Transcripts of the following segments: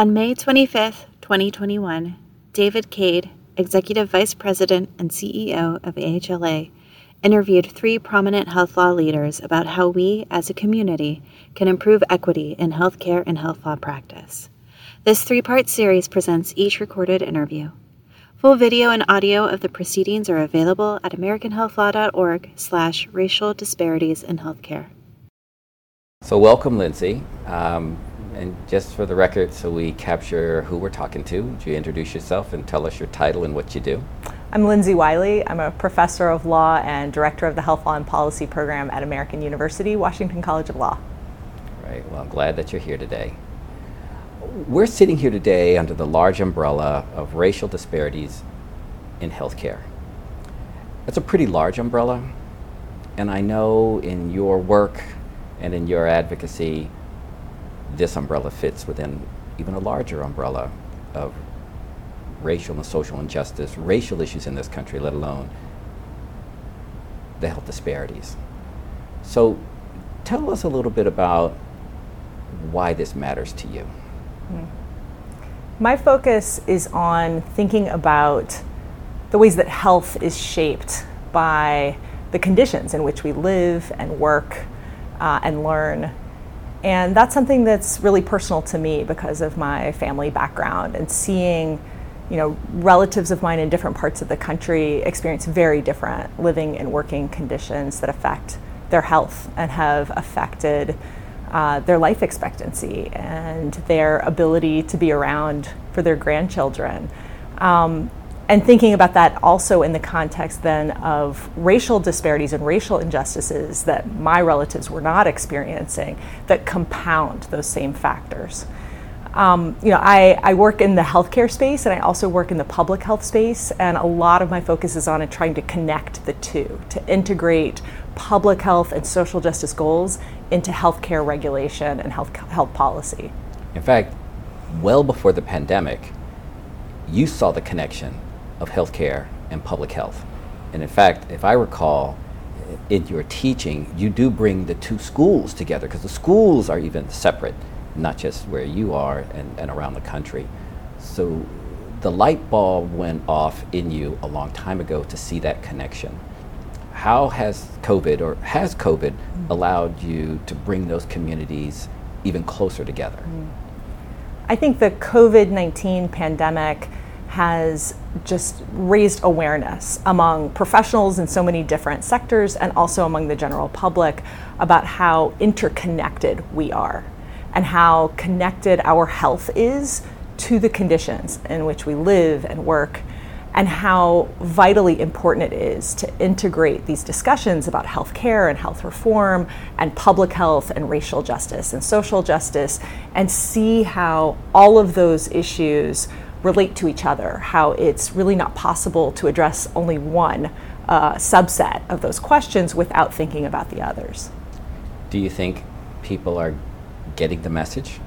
On May 25, 2021, David Cade, Executive Vice President and CEO of AHLA, interviewed three prominent health law leaders about how we, as a community, can improve equity in healthcare and health law practice. This three part series presents each recorded interview. Full video and audio of the proceedings are available at americanhealthlaw.org slash racial disparities in healthcare. So welcome, Lindsay. Um, and just for the record, so we capture who we're talking to, would you introduce yourself and tell us your title and what you do? I'm Lindsay Wiley. I'm a professor of law and director of the Health Law and Policy program at American University, Washington College of Law. Right. Well, I'm glad that you're here today. We're sitting here today under the large umbrella of racial disparities in healthcare. That's a pretty large umbrella, and I know in your work and in your advocacy, this umbrella fits within even a larger umbrella of racial and social injustice, racial issues in this country, let alone the health disparities. So tell us a little bit about why this matters to you. Mm. My focus is on thinking about the ways that health is shaped by the conditions in which we live and work uh, and learn and that's something that's really personal to me because of my family background and seeing, you know, relatives of mine in different parts of the country experience very different living and working conditions that affect their health and have affected uh, their life expectancy and their ability to be around for their grandchildren. Um, and thinking about that also in the context then of racial disparities and racial injustices that my relatives were not experiencing that compound those same factors. Um, you know, I, I work in the healthcare space and I also work in the public health space, and a lot of my focus is on trying to connect the two, to integrate public health and social justice goals into healthcare regulation and health, health policy. In fact, well before the pandemic, you saw the connection of healthcare and public health. And in fact, if I recall, in your teaching, you do bring the two schools together because the schools are even separate, not just where you are and, and around the country. So the light bulb went off in you a long time ago to see that connection. How has COVID or has COVID mm. allowed you to bring those communities even closer together? Mm. I think the COVID 19 pandemic has just raised awareness among professionals in so many different sectors and also among the general public about how interconnected we are and how connected our health is to the conditions in which we live and work and how vitally important it is to integrate these discussions about health care and health reform and public health and racial justice and social justice and see how all of those issues relate to each other, how it's really not possible to address only one uh, subset of those questions without thinking about the others. Do you think people are getting the message?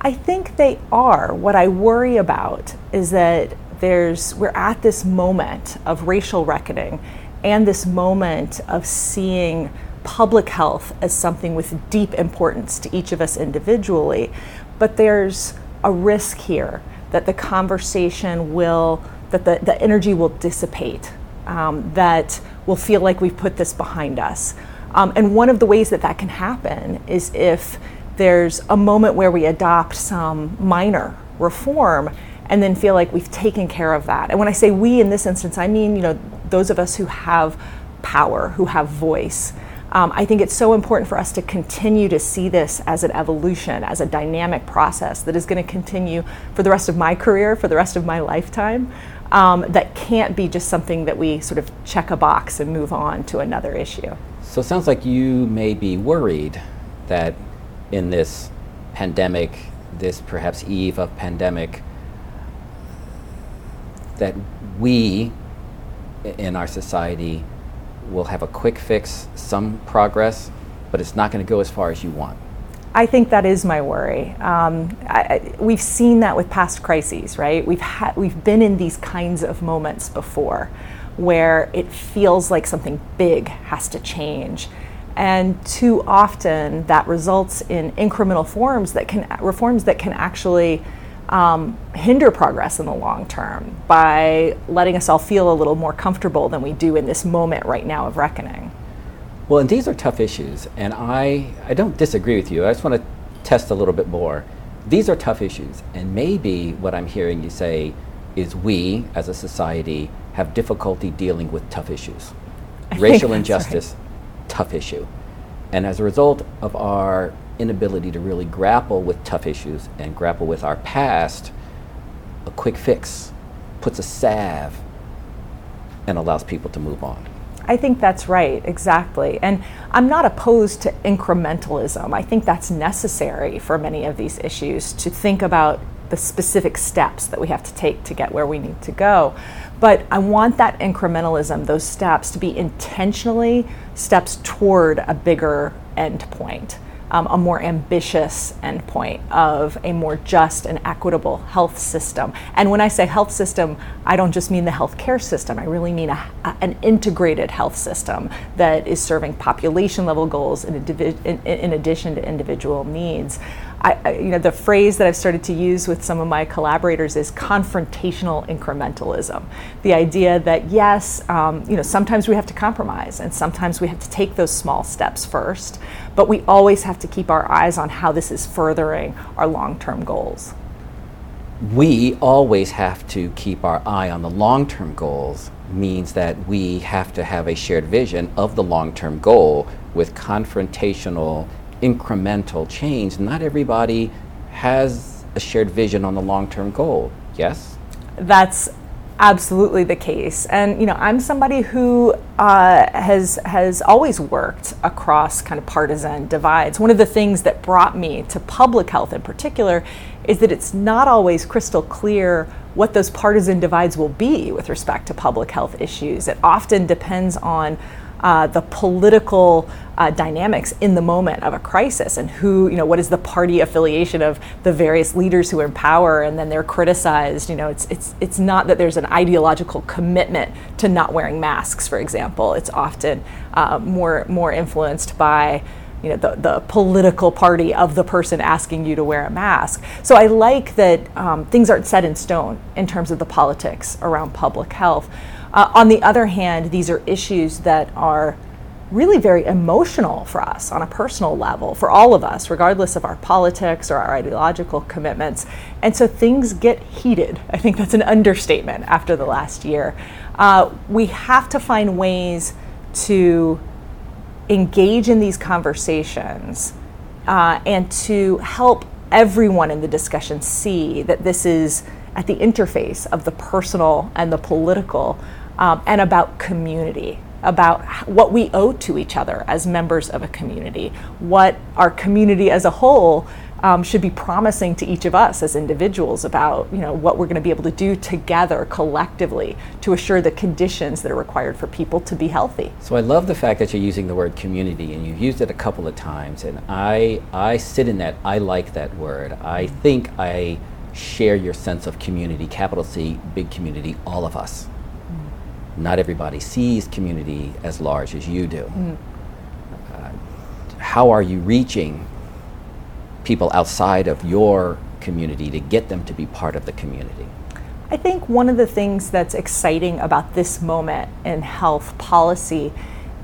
I think they are. What I worry about is that there's we're at this moment of racial reckoning and this moment of seeing public health as something with deep importance to each of us individually, but there's a risk here that the conversation will, that the, the energy will dissipate, um, that we'll feel like we've put this behind us. Um, and one of the ways that that can happen is if there's a moment where we adopt some minor reform and then feel like we've taken care of that. And when I say we in this instance, I mean, you know, those of us who have power, who have voice. Um, I think it's so important for us to continue to see this as an evolution, as a dynamic process that is going to continue for the rest of my career, for the rest of my lifetime. Um, that can't be just something that we sort of check a box and move on to another issue. So it sounds like you may be worried that in this pandemic, this perhaps eve of pandemic, that we in our society will have a quick fix, some progress, but it's not going to go as far as you want. I think that is my worry. Um, I, we've seen that with past crises, right? We've had we've been in these kinds of moments before, where it feels like something big has to change, And too often that results in incremental forms that can reforms that can actually um, hinder progress in the long term by letting us all feel a little more comfortable than we do in this moment right now of reckoning. Well, and these are tough issues, and I, I don't disagree with you. I just want to test a little bit more. These are tough issues, and maybe what I'm hearing you say is we, as a society, have difficulty dealing with tough issues. I Racial injustice, right. tough issue. And as a result of our inability to really grapple with tough issues and grapple with our past, a quick fix puts a salve and allows people to move on. I think that's right, exactly. And I'm not opposed to incrementalism. I think that's necessary for many of these issues to think about the specific steps that we have to take to get where we need to go. But I want that incrementalism, those steps, to be intentionally steps toward a bigger end point um, a more ambitious endpoint of a more just and equitable health system. And when I say health system, I don't just mean the healthcare system, I really mean a, a, an integrated health system that is serving population level goals in, in, in addition to individual needs. I, you know, the phrase that I've started to use with some of my collaborators is confrontational incrementalism. The idea that yes, um, you know, sometimes we have to compromise, and sometimes we have to take those small steps first, but we always have to keep our eyes on how this is furthering our long-term goals. We always have to keep our eye on the long-term goals means that we have to have a shared vision of the long-term goal with confrontational incremental change, not everybody has a shared vision on the long term goal. Yes? That's absolutely the case. And you know, I'm somebody who uh, has has always worked across kind of partisan divides. One of the things that brought me to public health in particular is that it's not always crystal clear what those partisan divides will be with respect to public health issues. It often depends on uh, the political uh, dynamics in the moment of a crisis and who, you know, what is the party affiliation of the various leaders who are in power and then they're criticized. You know, it's, it's, it's not that there's an ideological commitment to not wearing masks, for example. It's often uh, more, more influenced by you know, the, the political party of the person asking you to wear a mask. So I like that um, things aren't set in stone in terms of the politics around public health. Uh, on the other hand, these are issues that are really very emotional for us on a personal level, for all of us, regardless of our politics or our ideological commitments. And so things get heated. I think that's an understatement after the last year. Uh, we have to find ways to engage in these conversations uh, and to help everyone in the discussion see that this is at the interface of the personal and the political um, and about community, about what we owe to each other as members of a community, what our community as a whole um, should be promising to each of us as individuals about you know what we're going to be able to do together collectively to assure the conditions that are required for people to be healthy. So I love the fact that you're using the word community and you've used it a couple of times and I I sit in that I like that word. I think I share your sense of community, capital C, big community, all of us not everybody sees community as large as you do. Mm. Uh, how are you reaching people outside of your community to get them to be part of the community? I think one of the things that's exciting about this moment in health policy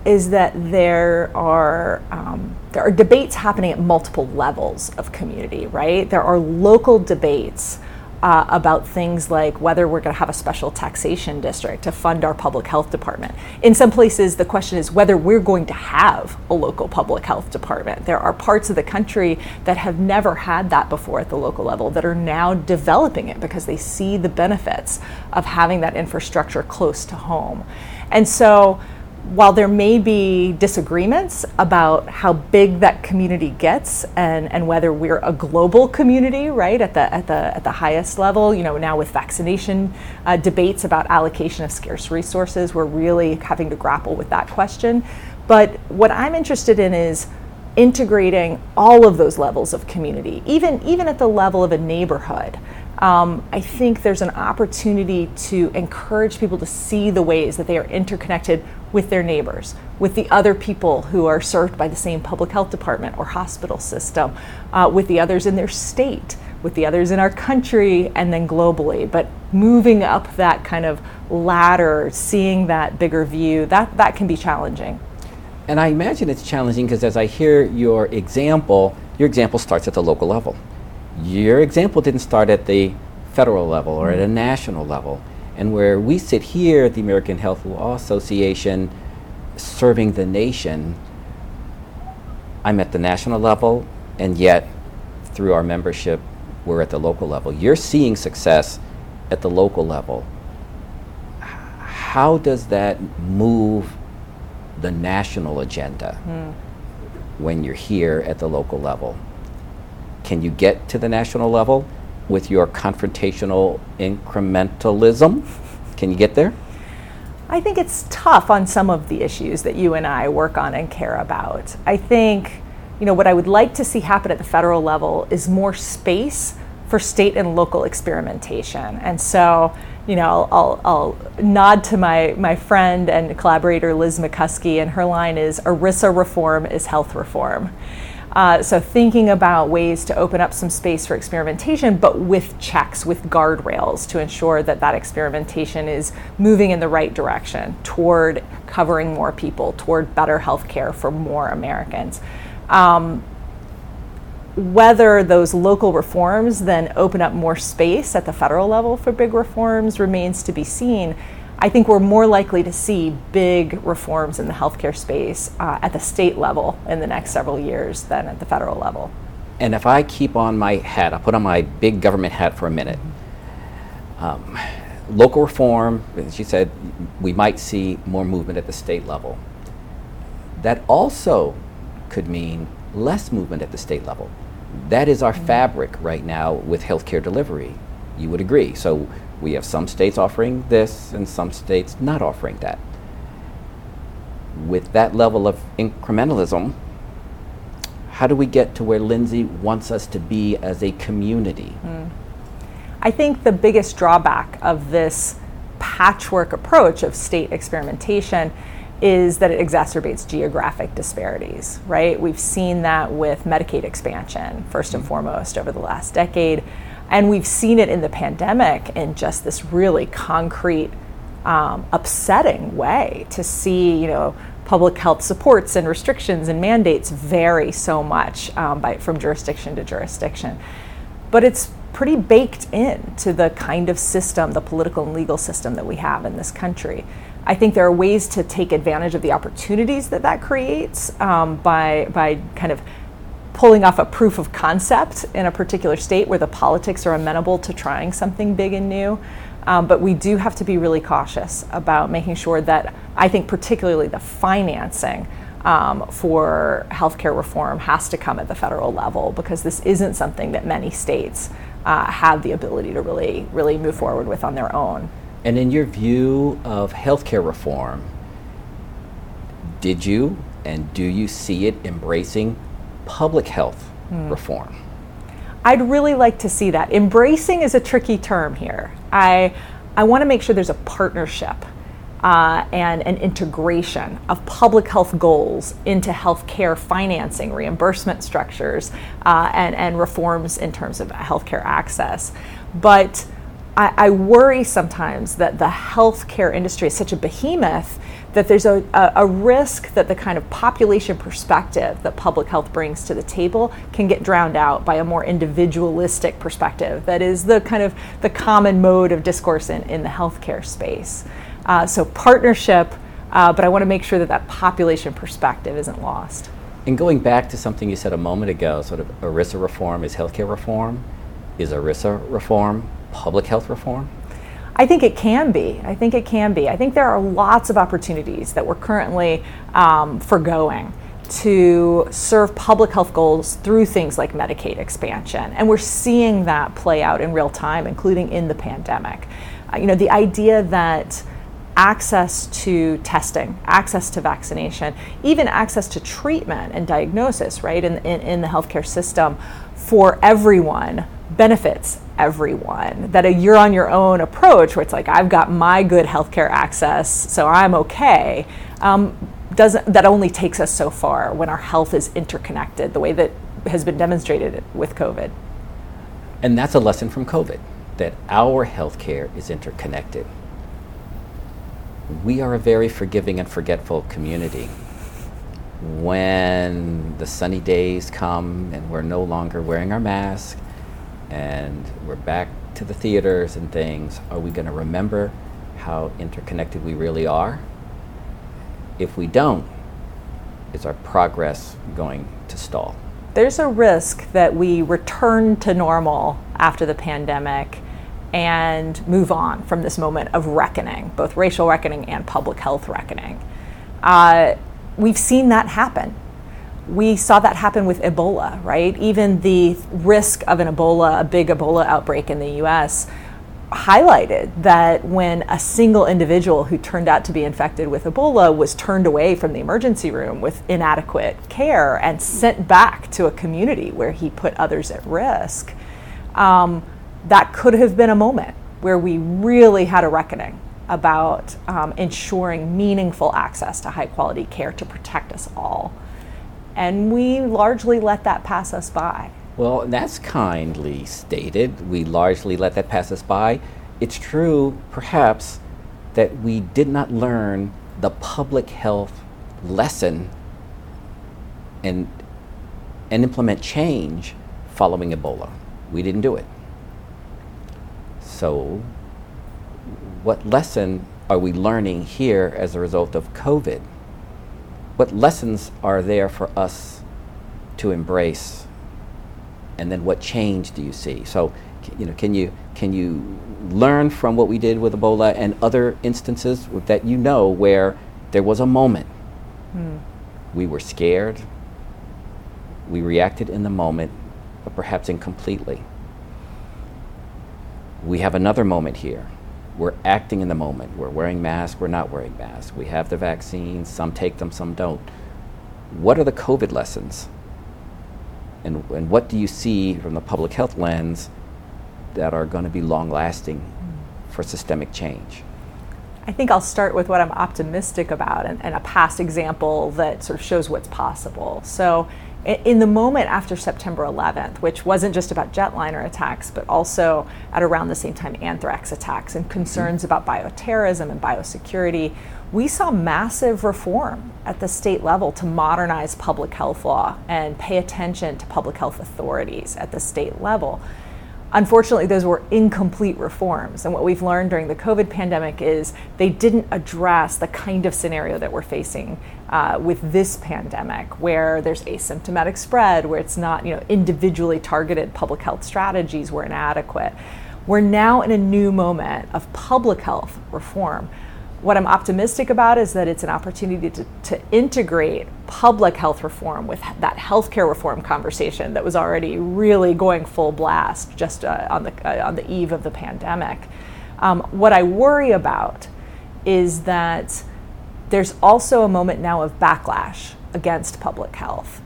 is that there are um, there are debates happening at multiple levels of community. Right, there are local debates uh, about things like whether we're going to have a special taxation district to fund our public health department. In some places, the question is whether we're going to have a local public health department. There are parts of the country that have never had that before at the local level that are now developing it because they see the benefits of having that infrastructure close to home. And so, while there may be disagreements about how big that community gets and, and whether we're a global community, right, at the, at, the, at the highest level, you know, now with vaccination uh, debates about allocation of scarce resources, we're really having to grapple with that question. But what I'm interested in is integrating all of those levels of community, even, even at the level of a neighborhood um, I think there's an opportunity to encourage people to see the ways that they are interconnected with their neighbors, with the other people who are served by the same public health department or hospital system, uh, with the others in their state, with the others in our country, and then globally. But moving up that kind of ladder, seeing that bigger view, that, that can be challenging. And I imagine it's challenging because as I hear your example, your example starts at the local level. Your example didn't start at the federal level or at a national level. And where we sit here at the American Health Law Association serving the nation, I'm at the national level, and yet through our membership, we're at the local level. You're seeing success at the local level. How does that move the national agenda mm. when you're here at the local level? Can you get to the national level with your confrontational incrementalism? Can you get there? I think it's tough on some of the issues that you and I work on and care about. I think, you know, what I would like to see happen at the federal level is more space for state and local experimentation. And so, you know, I'll, I'll, nod to my, my friend and collaborator Liz McCuskey, and her line is ERISA reform is health reform. Uh, so, thinking about ways to open up some space for experimentation, but with checks, with guardrails to ensure that that experimentation is moving in the right direction toward covering more people, toward better health care for more Americans. Um, whether those local reforms then open up more space at the federal level for big reforms remains to be seen. I think we're more likely to see big reforms in the healthcare space uh, at the state level in the next several years than at the federal level. And if I keep on my hat, I'll put on my big government hat for a minute. Um, local reform, as you said, we might see more movement at the state level. That also could mean less movement at the state level. That is our mm-hmm. fabric right now with healthcare delivery. You would agree. So we have some states offering this and some states not offering that. With that level of incrementalism, how do we get to where Lindsay wants us to be as a community? Mm. I think the biggest drawback of this patchwork approach of state experimentation is that it exacerbates geographic disparities, right? We've seen that with Medicaid expansion, first and mm. foremost, over the last decade. And we've seen it in the pandemic in just this really concrete, um, upsetting way to see, you know, public health supports and restrictions and mandates vary so much um, by, from jurisdiction to jurisdiction. But it's pretty baked in to the kind of system, the political and legal system that we have in this country. I think there are ways to take advantage of the opportunities that that creates um, by, by kind of pulling off a proof of concept in a particular state where the politics are amenable to trying something big and new. Um, but we do have to be really cautious about making sure that I think, particularly the financing um, for healthcare reform has to come at the federal level because this isn't something that many states uh, have the ability to really, really move forward with on their own. And in your view of healthcare reform, did you and do you see it embracing public health mm. reform? I'd really like to see that. Embracing is a tricky term here. I, I want to make sure there's a partnership uh, and an integration of public health goals into healthcare financing, reimbursement structures, uh, and, and reforms in terms of healthcare access. But I, I worry sometimes that the healthcare industry is such a behemoth that there's a, a, risk that the kind of population perspective that public health brings to the table can get drowned out by a more individualistic perspective that is the kind of the common mode of discourse in, in the healthcare space. Uh, so partnership, uh, but I want to make sure that that population perspective isn't lost. And going back to something you said a moment ago, sort of ERISA reform is healthcare reform. Is ERISA reform public health reform? I think it can be. I think it can be. I think there are lots of opportunities that we're currently um, foregoing to serve public health goals through things like Medicaid expansion. And we're seeing that play out in real time, including in the pandemic. Uh, you know, the idea that access to testing, access to vaccination, even access to treatment and diagnosis, right, in, in, in the healthcare system for everyone benefits everyone. That a you're on your own approach, where it's like, I've got my good healthcare access, so I'm okay, um, doesn't that only takes us so far when our health is interconnected the way that has been demonstrated with COVID. And that's a lesson from COVID that our healthcare is interconnected. We are a very forgiving and forgetful community. When the sunny days come and we're no longer wearing our mask and we're back to the theaters and things, are we going to remember how interconnected we really are? If we don't, is our progress going to stall? There's a risk that we return to normal after the pandemic and move on from this moment of reckoning, both racial reckoning and public health reckoning. Uh, we've seen that happen. We saw that happen with Ebola, right? Even the risk of an Ebola, a big Ebola outbreak in the US, highlighted that when a single individual who turned out to be infected with Ebola was turned away from the emergency room with inadequate care and sent back to a community where he put others at risk, um, that could have been a moment where we really had a reckoning about um, ensuring meaningful access to high quality care to protect us all. And we largely let that pass us by. Well, that's kindly stated. We largely let that pass us by. It's true, perhaps, that we did not learn the public health lesson and, and implement change following Ebola. We didn't do it. So, what lesson are we learning here as a result of COVID? What lessons are there for us to embrace and then what change do you see? So, you know, can you can you learn from what we did with Ebola and other instances that you know where there was a moment mm. we were scared, we reacted in the moment, but perhaps incompletely. We have another moment here. We're acting in the moment. We're wearing masks, we're not wearing masks. We have the vaccines, some take them, some don't. What are the COVID lessons? and, and what do you see from the public health lens that are going to be long lasting mm. for systemic change? I think I'll start with what I'm optimistic about and, and, a past example that sort of shows what's possible. So, in the moment after September 11th, which wasn't just about jetliner attacks, but also at around the same time anthrax attacks and concerns mm-hmm. about bioterrorism and biosecurity, we saw massive reform at the state level to modernize public health law and pay attention to public health authorities at the state level. Unfortunately, those were incomplete reforms. And what we've learned during the COVID pandemic is they didn't address the kind of scenario that we're facing uh, with this pandemic, where there's asymptomatic spread, where it's not, you know, individually targeted public health strategies were inadequate. We're now in a new moment of public health reform what I'm optimistic about is that it's an opportunity to, to integrate public health reform with that healthcare reform conversation that was already really going full blast just uh, on, the, uh, on the eve of the pandemic. Um, what I worry about is that there's also a moment now of backlash against public health.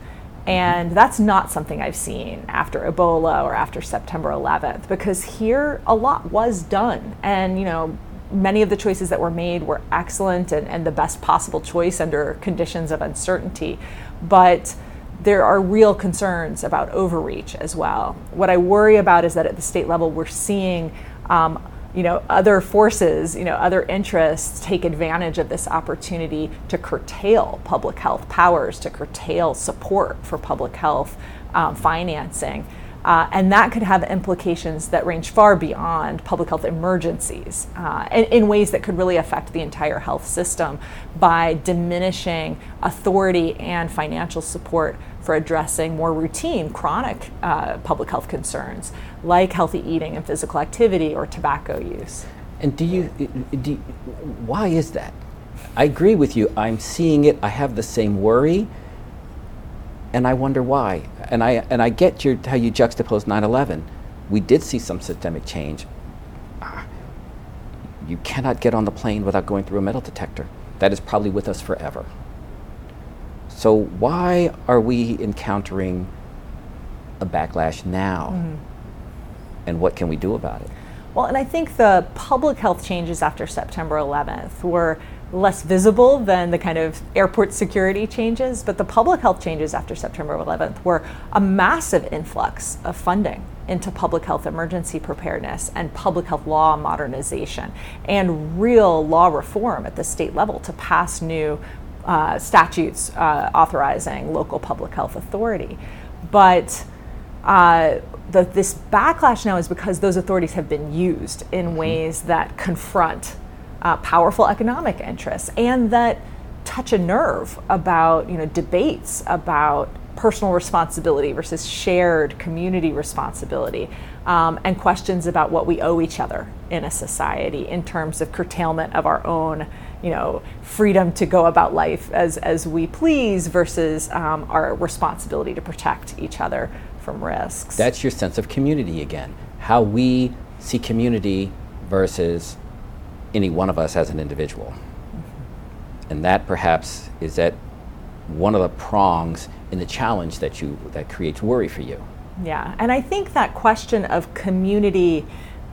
And that's not something I've seen after Ebola or after September 11th, because here a lot was done. And, you know, many of the choices that were made were excellent and, and the best possible choice under conditions of uncertainty. But there are real concerns about overreach as well. What I worry about is that at the state level, we're seeing. Um, you know, other forces, you know, other interests take advantage of this opportunity to curtail public health powers, to curtail support for public health um, financing. Uh, and that could have implications that range far beyond public health emergencies uh, in, in, ways that could really affect the entire health system by diminishing authority and financial support for addressing more routine chronic uh, public health concerns like healthy eating and physical activity or tobacco use. And do you, do you, why is that? I agree with you. I'm seeing it. I have the same worry and I wonder why. And I and I get your how you juxtapose 9/11. We did see some systemic change. You cannot get on the plane without going through a metal detector. That is probably with us forever. So why are we encountering a backlash now? Mm-hmm. And what can we do about it? Well, and I think the public health changes after September 11th were less visible than the kind of airport security changes, but the public health changes after September 11th were a massive influx of funding into public health emergency preparedness and public health law modernization and real law reform at the state level to pass new uh, statutes uh, authorizing local public health authority. But uh, the, this backlash now is because those authorities have been used in mm-hmm. ways that confront uh, powerful economic interests and that touch a nerve about you know debates about personal responsibility versus shared community responsibility um, and questions about what we owe each other in a society in terms of curtailment of our own you know freedom to go about life as, as we please versus um, our responsibility to protect each other from risks. That's your sense of community again how we see community versus any one of us as an individual. And that perhaps is that one of the prongs in the challenge that you that creates worry for you. Yeah, and I think that question of community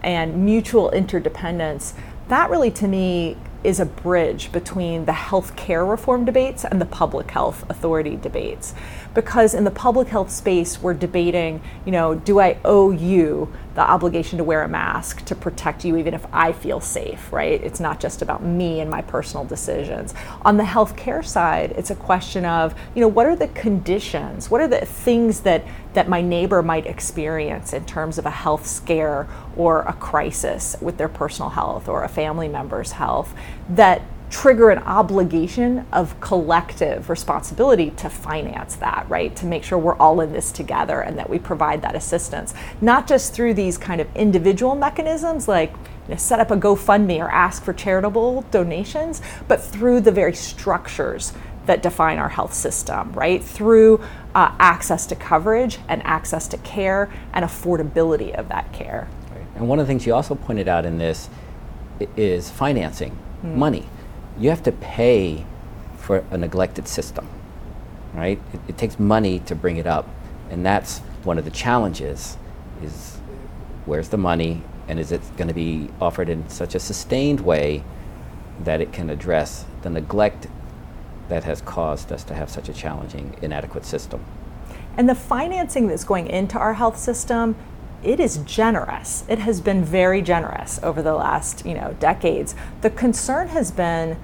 and mutual interdependence, that really to me is a bridge between the health care reform debates and the public health authority debates. Because in the public health space, we're debating, you know, do I owe you the obligation to wear a mask to protect you even if I feel safe, right? It's not just about me and my personal decisions. On the healthcare side, it's a question of, you know, what are the conditions? What are the things that that my neighbor might experience in terms of a health scare or a crisis with their personal health or a family member's health that trigger an obligation of collective responsibility to finance that, right? To make sure we're all in this together and that we provide that assistance, not just through these kind of individual mechanisms like you know, set up a GoFundMe or ask for charitable donations, but through the very structures that define our health system, right? Through uh, access to coverage and access to care and affordability of that care. Right. And one of the things you also pointed out in this is financing, mm. money you have to pay for a neglected system, right? It, it, takes money to bring it up, and that's one of the challenges: is where's the money, and is it going to be offered in such a sustained way that it can address the neglect that has caused us to have such a challenging, inadequate system? And the financing that's going into our health system it is generous. It has been very generous over the last, you know, decades. The concern has been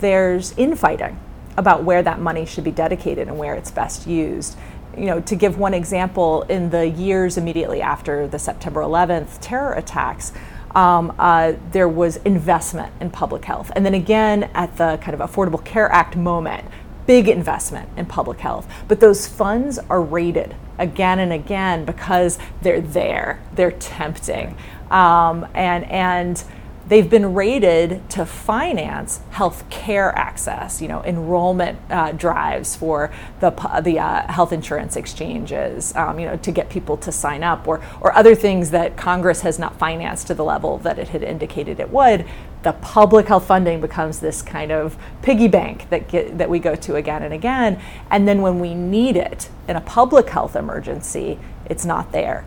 there's infighting about where that money should be dedicated and where it's best used. You know, to give one example, in the years immediately after the September 11th terror attacks, um, uh, there was investment in public health. And then again, at the kind of Affordable Care Act moment, big investment in public health. But those funds are raided again and again because they're there, they're tempting. Um, and, and they've been raided to finance health care access, you know, enrollment uh, drives for the, the uh, health insurance exchanges, um, you know, to get people to sign up, or, or other things that Congress has not financed to the level that it had indicated it would the public health funding becomes this kind of piggy bank that get, that we go to again and again. And then when we need it in a public health emergency it's not there.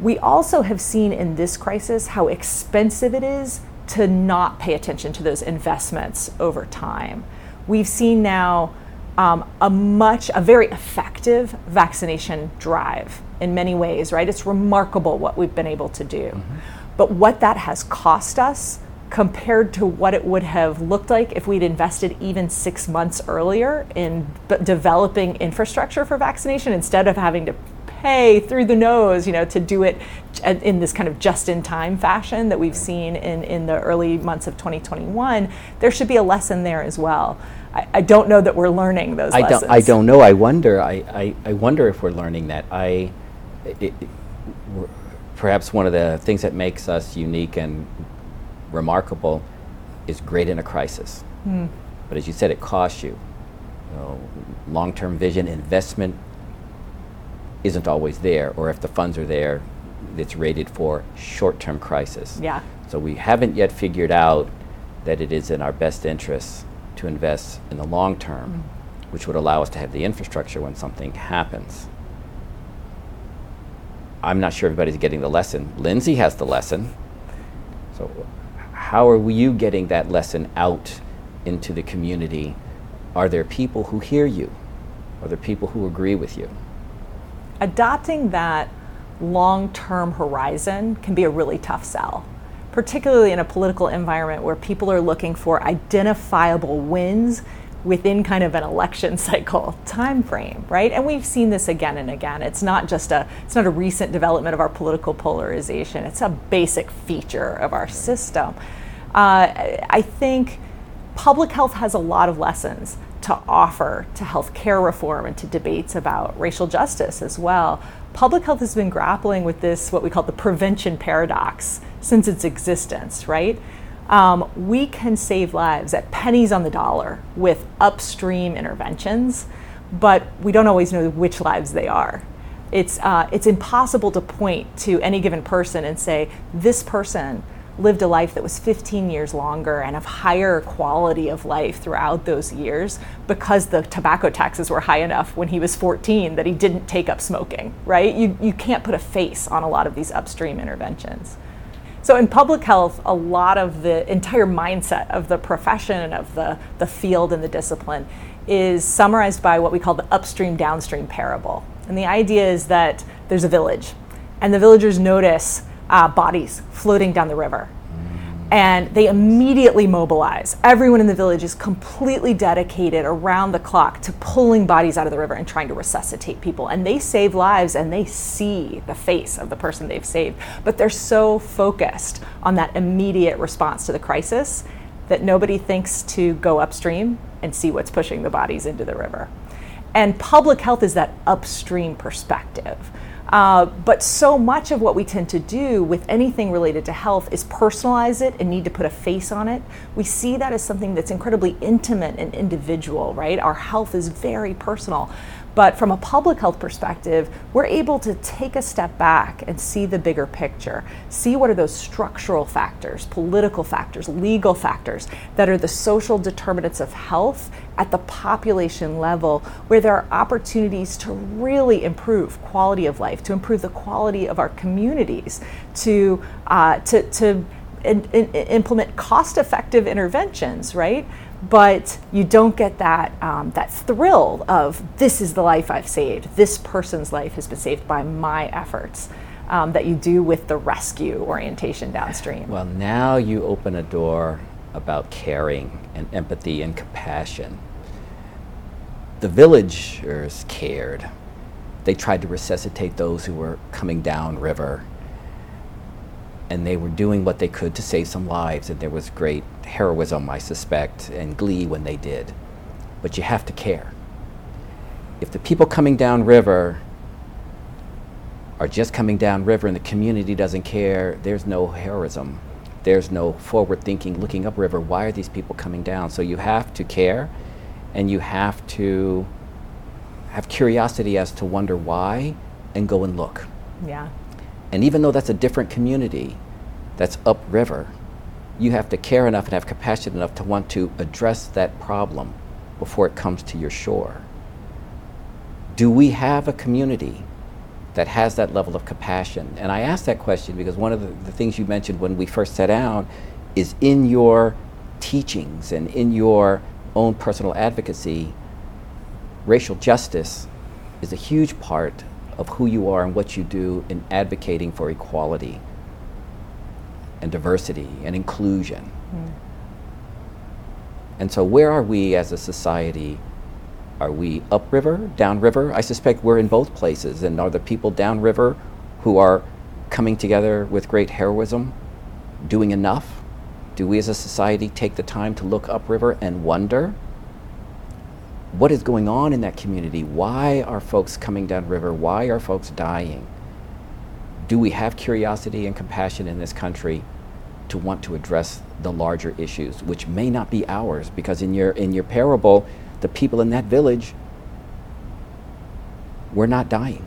We also have seen in this crisis how expensive it is to not pay attention to those investments over time. We've seen now um, a much a very effective vaccination drive in many ways right? It's remarkable what we've been able to do. Mm-hmm. but what that has cost us compared to what it would have looked like if we'd invested even six months earlier in b- developing infrastructure for vaccination instead of having to pay through the nose, you know, to do it in this kind of just-in-time fashion that we've seen in, in the early months of 2021, there should be a lesson there as well. I, I don't know that we're learning those I lessons. Don't, I don't know. I wonder. I, I, I wonder if we're learning that. I, it, it, perhaps one of the things that makes us unique and remarkable is great in a crisis. Mm. But as you said, it costs you. you know, Long term vision, investment isn't always there, or if the funds are there, it's raided for short term crisis. Yeah. So we haven't yet figured out that it is in our best interests to invest in the long term, mm. which would allow us to have the infrastructure when something happens. I'm not sure everybody's getting the lesson. Lindsay has the lesson. So how are you getting that lesson out into the community, are there people who hear you? Are there people who agree with you? Adopting that long term horizon can be a really tough sell, particularly in a political environment where people are looking for identifiable wins within kind of an election cycle time frame right? And we've seen this again and again. It's not just a it's not a recent development of our political polarization. It's a basic feature of our system. Uh, i think public health has a lot of lessons to offer to health care reform and to debates about racial justice as well. Public health has been grappling with this what we call the prevention paradox since its existence right um, we can save lives at pennies on the dollar with upstream interventions, but we don't always know which lives they are. It's, uh, it's impossible to point to any given person and say, this person lived a life that was 15 years longer and of higher quality of life throughout those years because the tobacco taxes were high enough when he was 14 that he didn't take up smoking, right? You, you can't put a face on a lot of these upstream interventions. So in public health, a lot of the entire mindset of the profession of the, the field and the discipline is summarized by what we call the upstream downstream parable. And the idea is that there's a village, and the villagers notice uh, bodies floating down the river and they immediately mobilize. Everyone in the village is completely dedicated around the clock to pulling bodies out of the river and trying to resuscitate people. And they save lives and they see the face of the person they've saved. But they're so focused on that immediate response to the crisis that nobody thinks to go upstream and see what's pushing the bodies into the river. And public health is that upstream perspective uh, but so much of what we tend to do with anything related to health is personalize it and need to put a face on it. We see that as something that's incredibly intimate and individual, right? Our health is very personal. But from a public health perspective, we're able to take a step back and see the bigger picture. See what are those structural factors, political factors, legal factors that are the social determinants of health at the population level, where there are opportunities to really improve quality of life, to improve the quality of our communities, to, uh, to, to in, in, implement cost effective interventions, right? But you don't get that um, that thrill of this is the life I've saved. This person's life has been saved by my efforts. Um, that you do with the rescue orientation downstream. Well, now you open a door about caring and empathy and compassion. The villagers cared. They tried to resuscitate those who were coming down river and they were doing what they could to save some lives, and there was great heroism, I suspect, and glee when they did. But you have to care. If the people coming down river are just coming down river and the community doesn't care, there's no heroism. There's no forward thinking, looking up river. Why are these people coming down? So you have to care and you have to have curiosity as to wonder why and go and look. Yeah. And even though that's a different community that's upriver, you have to care enough and have compassion enough to want to address that problem before it comes to your shore. Do we have a community that has that level of compassion? And I ask that question because one of the, the things you mentioned when we first sat down is in your teachings and in your own personal advocacy, racial justice is a huge part of who you are and what you do in advocating for equality and diversity and inclusion. Mm. And so, where are we as a society? Are we upriver, downriver? I suspect we're in both places. And are the people downriver who are coming together with great heroism doing enough? Do we as a society take the time to look upriver and wonder what is going on in that community? Why are folks coming downriver? Why are folks dying? Do we have curiosity and compassion in this country to want to address the larger issues, which may not be ours? Because in your in your parable, the people in that village were not dying.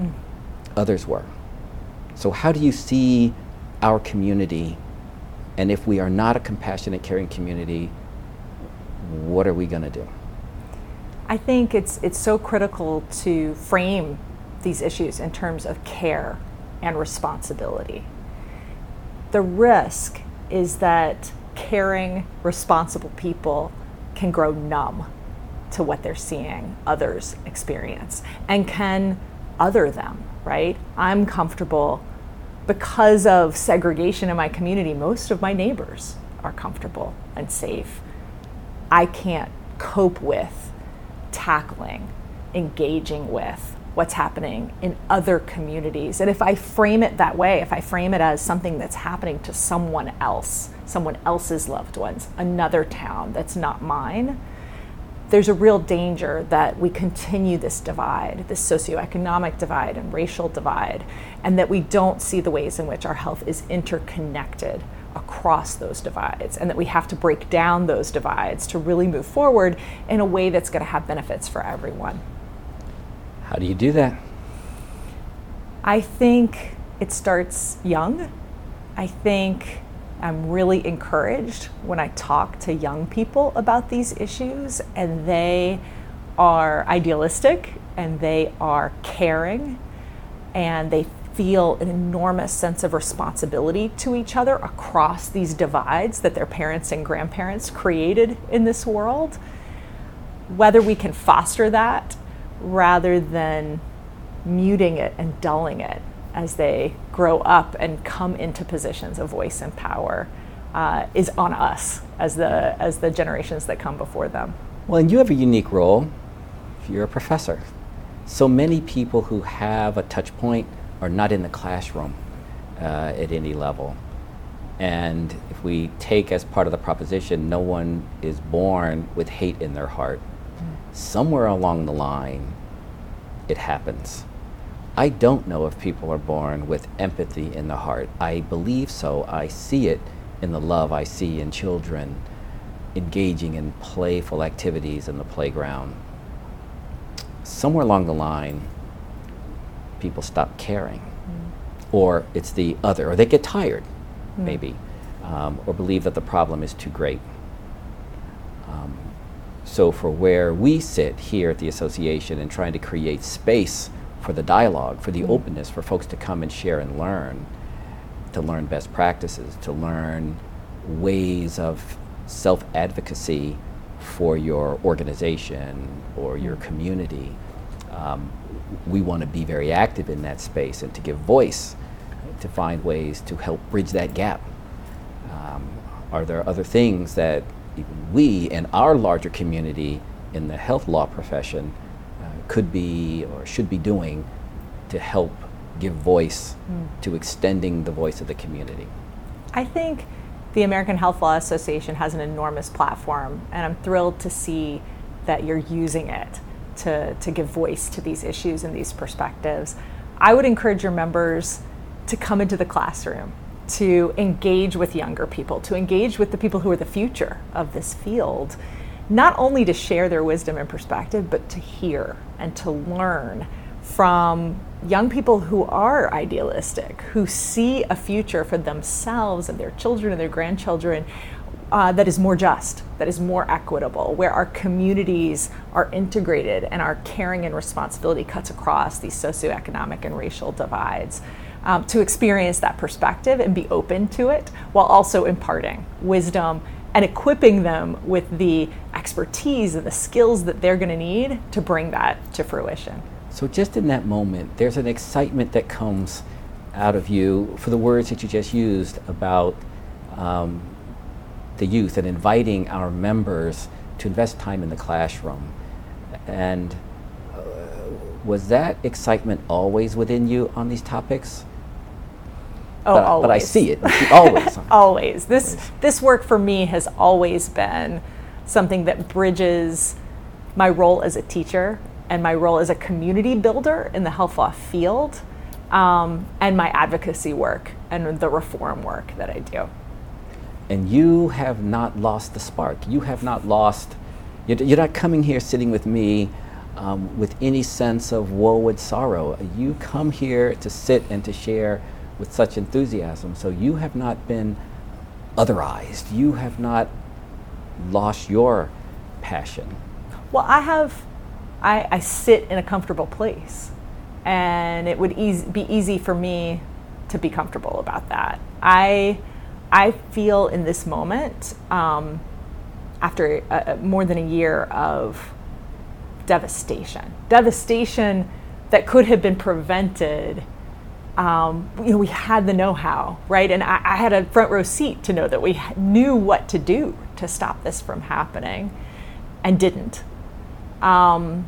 Mm. Others were. So how do you see our community? And if we are not a compassionate, caring community, what are we going to do? I think it's it's so critical to frame these issues in terms of care and responsibility. The risk is that caring, responsible people can grow numb to what they're seeing others experience and can other them, right? I'm comfortable because of segregation in my community, most of my neighbors are comfortable and safe. I can't cope with tackling, engaging with what's happening in other communities. And if I frame it that way, if I frame it as something that's happening to someone else, someone else's loved ones, another town that's not mine, there's a real danger that we continue this divide, this socioeconomic divide and racial divide, and that we don't see the ways in which our health is interconnected across those divides, and that we have to break down those divides to really move forward in a way that's going to have benefits for everyone. How do you do that? I think it starts young. I think I'm really encouraged when I talk to young people about these issues, and they are idealistic and they are caring and they feel an enormous sense of responsibility to each other across these divides that their parents and grandparents created in this world. Whether we can foster that rather than muting it and dulling it as they grow up and come into positions of voice and power uh, is on us as the as the generations that come before them. Well, and you have a unique role. If you're a professor. So many people who have a touch point are not in the classroom uh, at any level. And if we take as part of the proposition, no one is born with hate in their heart. Somewhere along the line, it happens. I don't know if people are born with empathy in the heart. I believe so. I see it in the love I see in children engaging in playful activities in the playground. Somewhere along the line, people stop caring. Mm. Or it's the other, or they get tired, mm. maybe, um, or believe that the problem is too great. Um, so, for where we sit here at the association and trying to create space for the dialogue, for the mm. openness, for folks to come and share and learn, to learn best practices, to learn ways of self advocacy for your organization or your mm. community. Um, we want to be very active in that space and to give voice, to find ways to help bridge that gap. Um, are there other things that we and our larger community in the health law profession could be or should be doing to help give voice mm. to extending the voice of the community? I think the American Health Law Association has an enormous platform, and I'm thrilled to see that you're using it to, to give voice to these issues and these perspectives. I would encourage your members to come into the classroom, to engage with younger people, to engage with the people who are the future of this field not only to share their wisdom and perspective, but to hear and to learn from young people who are idealistic, who see a future for themselves and their children and their grandchildren uh, that is more just, that is more equitable, where our communities are integrated and our caring and responsibility cuts across these socioeconomic and racial divides. Um, to experience that perspective and be open to it while also imparting wisdom and equipping them with the expertise and the skills that they're going to need to bring that to fruition. So, just in that moment, there's an excitement that comes out of you for the words that you just used about um, the youth and inviting our members to invest time in the classroom. And uh, was that excitement always within you on these topics? Oh, but, always. but I see it always. always. This always. this work for me has always been something that bridges my role as a teacher and my role as a community builder in the health law field, um, and my advocacy work and the reform work that I do. And you have not lost the spark. You have not lost. You're not coming here sitting with me um, with any sense of woe and sorrow. You come here to sit and to share with such enthusiasm. So you have not been otherized. You have not lost your passion. Well, I have, I, I sit in a comfortable place, and it would be easy for me to be comfortable about that. I I feel in this moment, um, after uh, more than a year of devastation, devastation that could have been prevented. Um, you know, we had the know-how, right? And I, I, had a front row seat to know that we knew what to do to stop this from happening, and didn't. Um,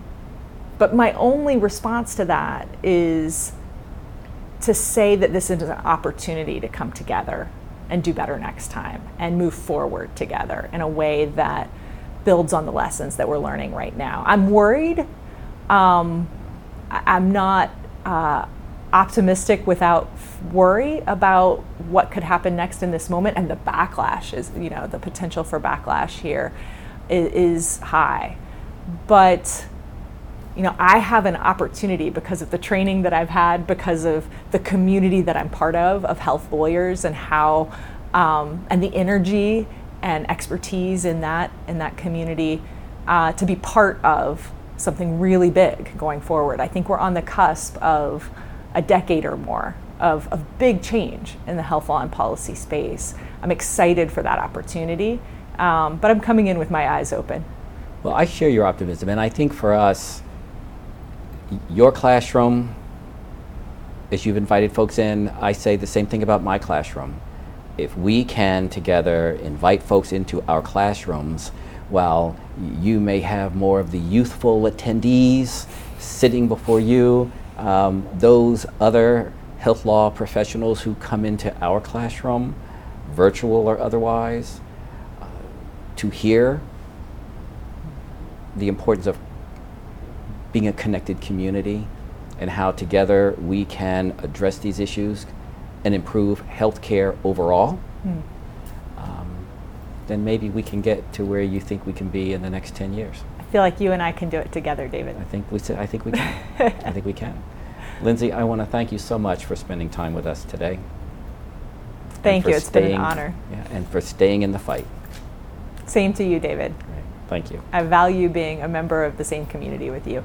but my only response to that is to say that this is an opportunity to come together and do better next time and move forward together in a way that builds on the lessons that we're learning right now. I'm worried. Um, I'm not uh, optimistic without worry about what could happen next in this moment, and the backlash is, you know, the potential for backlash here is, is high. But you know, I have an opportunity because of the training that I've had, because of the community that I'm part of, of health lawyers, and how, um, and the energy and expertise in that in that community, uh, to be part of something really big going forward. I think we're on the cusp of a decade or more of, of big change in the health law and policy space. I'm excited for that opportunity, um, but I'm coming in with my eyes open. Well, I share your optimism, and I think for us, your classroom, as you've invited folks in, I say the same thing about my classroom. If we can together invite folks into our classrooms, while you may have more of the youthful attendees sitting before you, um, those other health law professionals who come into our classroom, virtual or otherwise, uh, to hear the importance of being a connected community and how together we can address these issues and improve healthcare overall, mm. um, then maybe we can get to where you think we can be in the next 10 years. I feel like you and I can do it together, David. I think we, I think we can. I think we can. Lindsay, I want to thank you so much for spending time with us today. Thank you. It's staying, been an honor. Yeah, and for staying in the fight. Same to you, David. Great. Thank you. I value being a member of the same community with you.